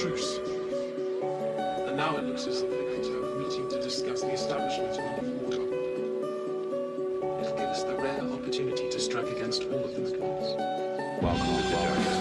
Truce. And now it looks as if to have a meeting to discuss the establishment of order. It'll give us the rare opportunity to strike against all of these gods. Welcome to the darkest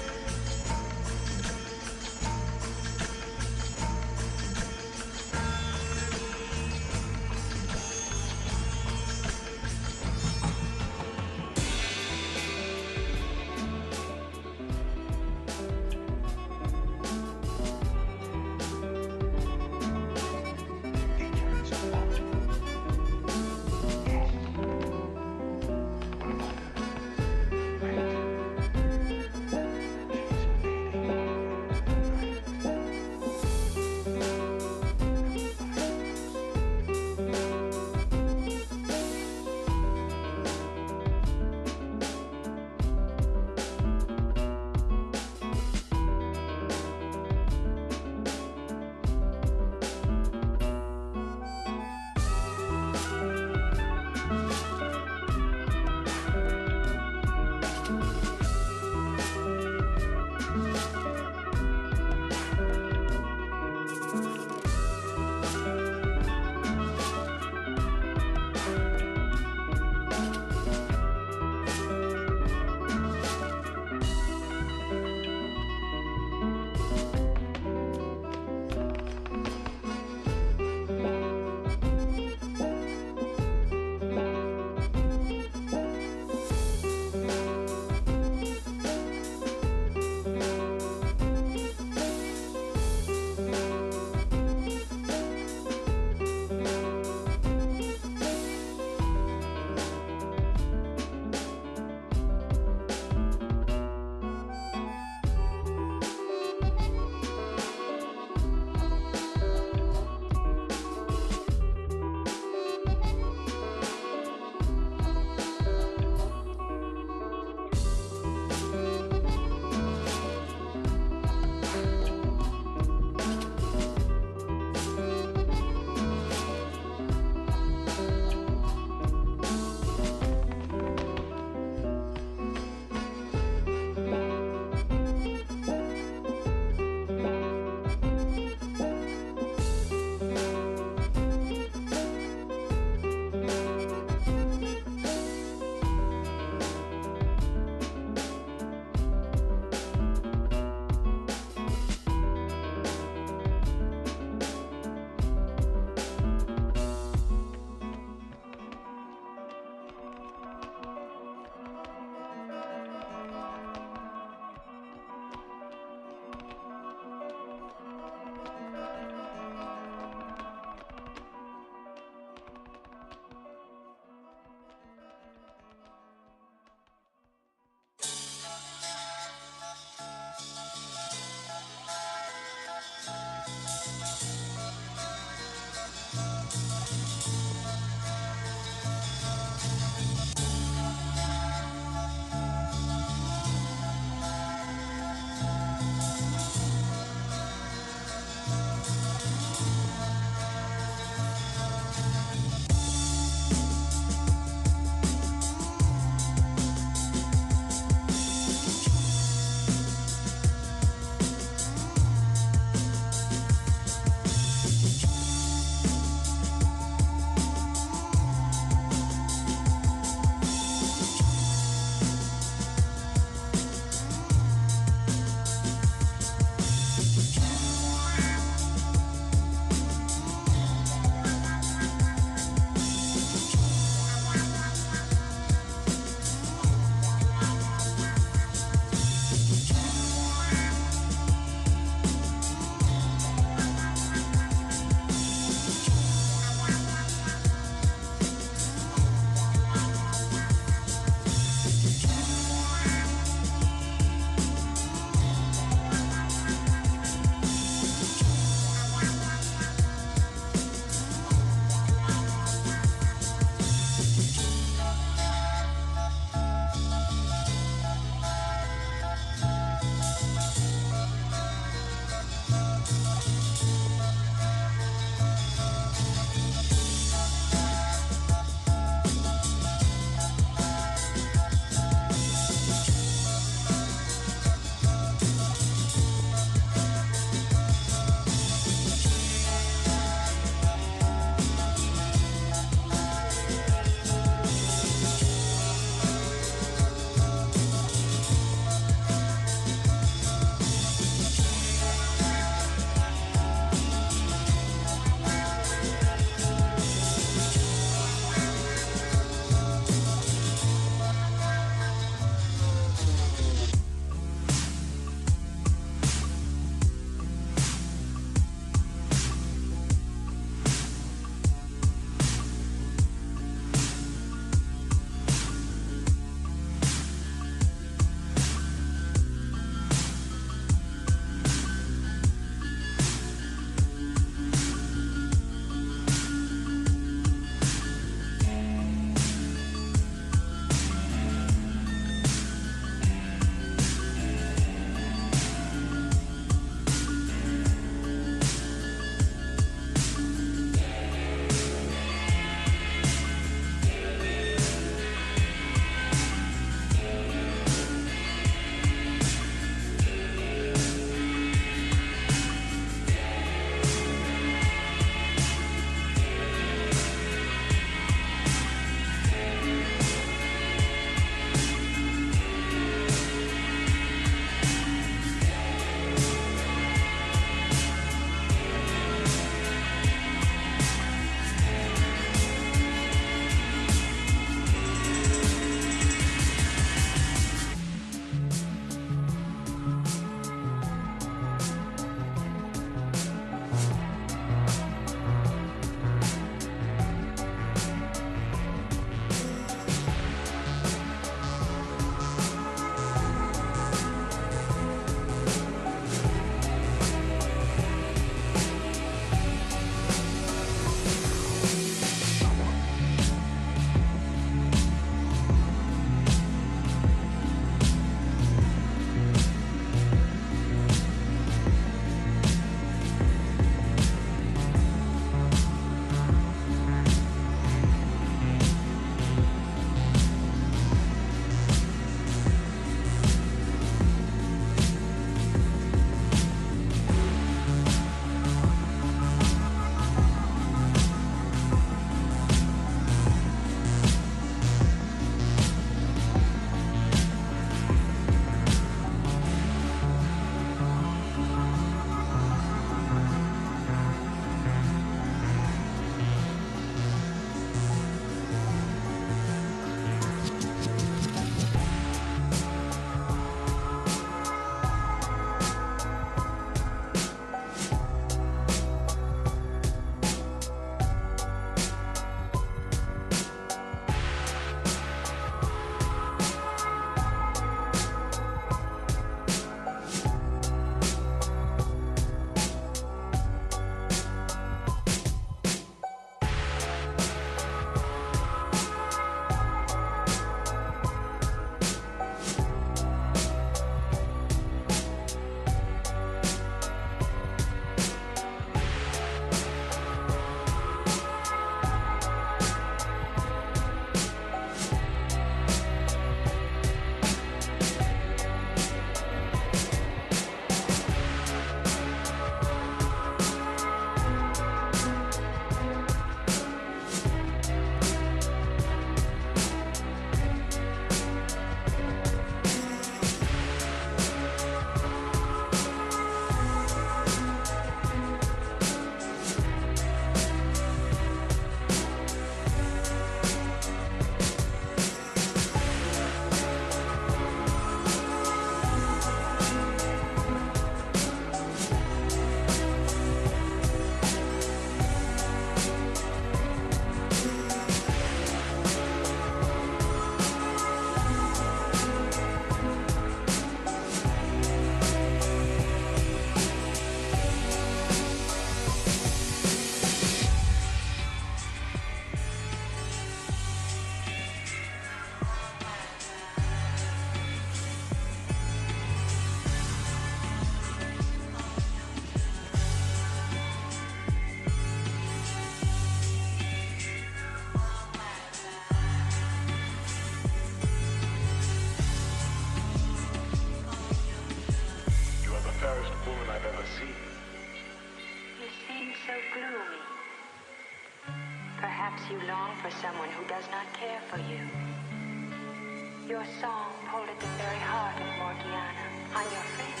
song pulled at the very heart of Morgiana. I'm your friend.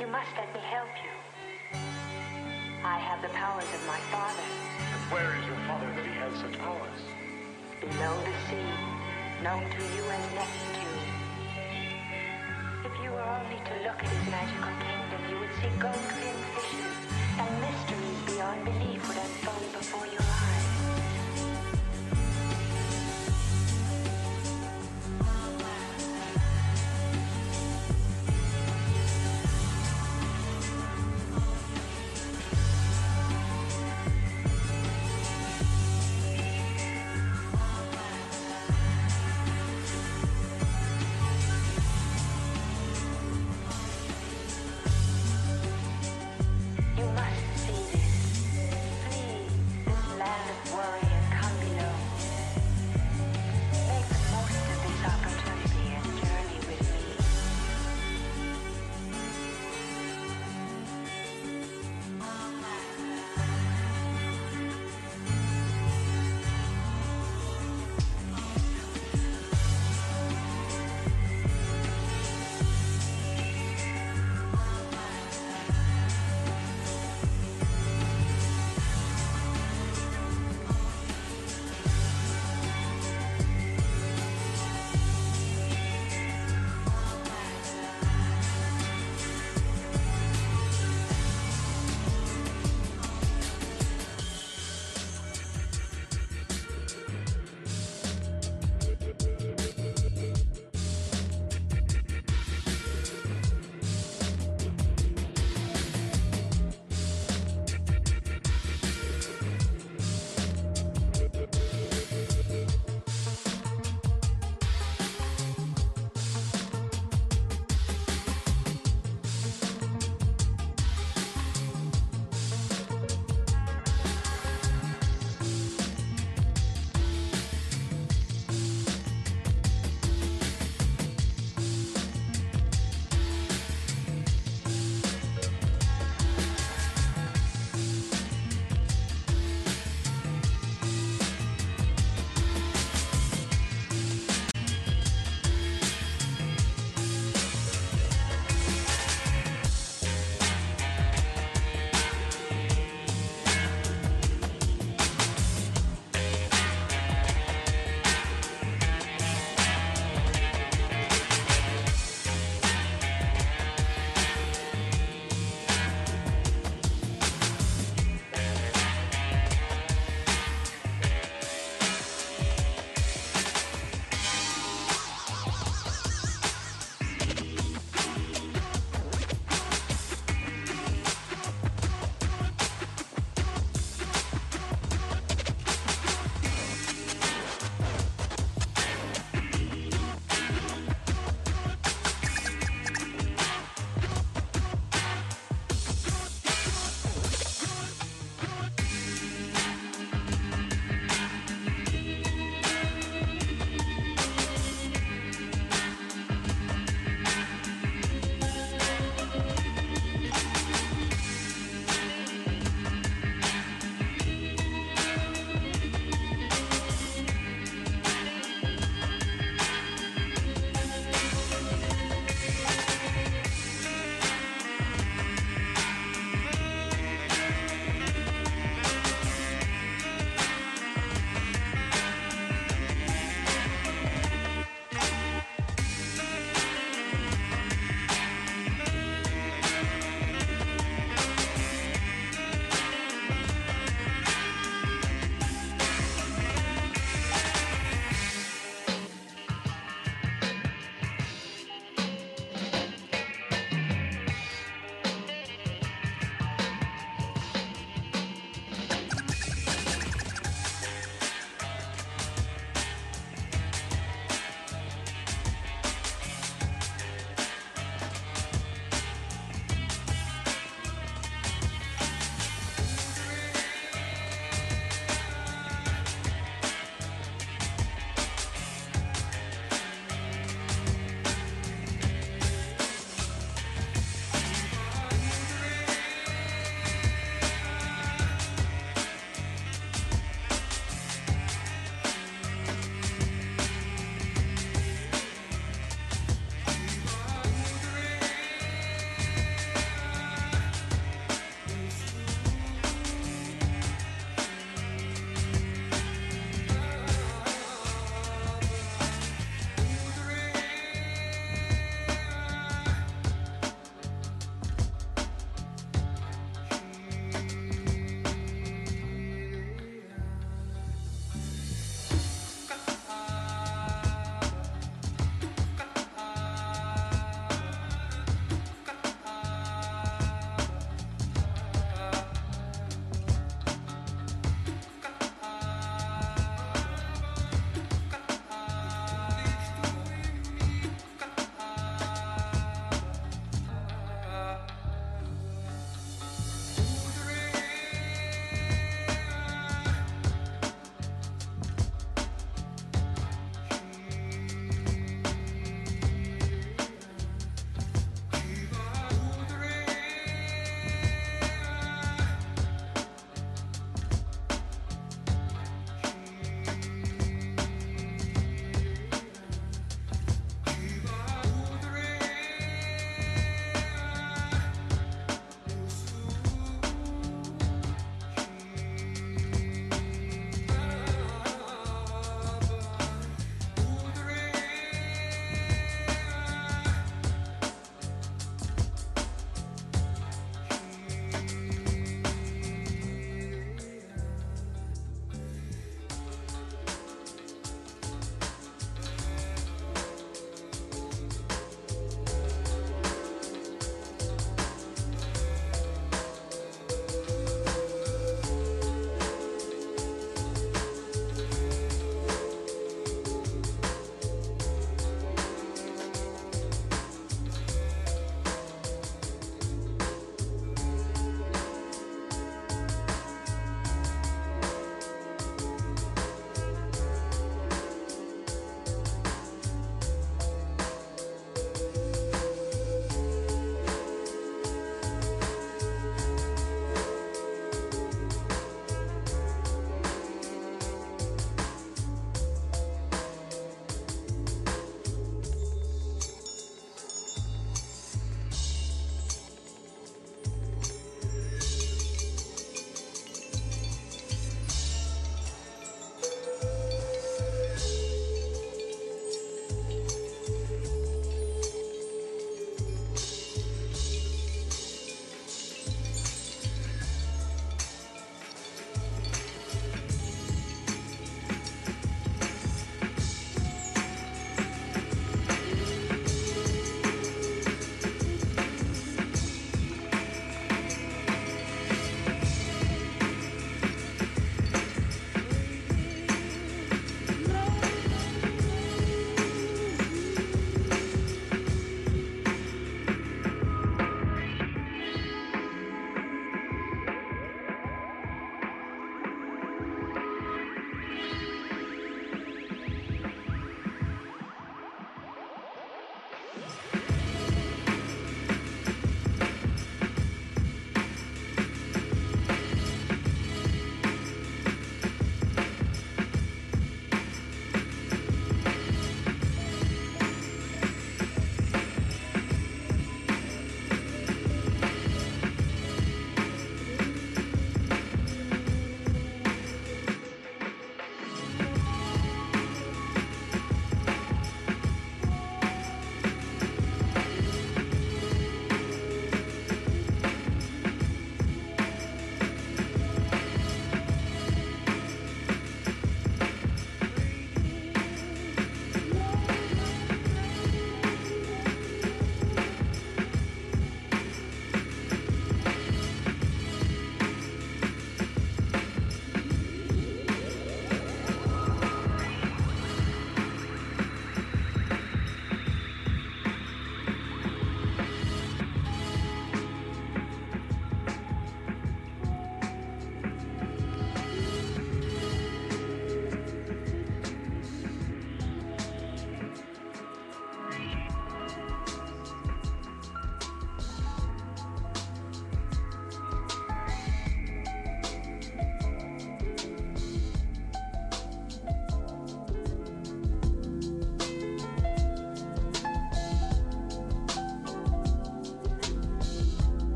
You must let me help you. I have the powers of my father. And where is your father that he has such powers? Below the sea, known to you as Neptune. If you were only to look at his magical kingdom, you would see gold-rimmed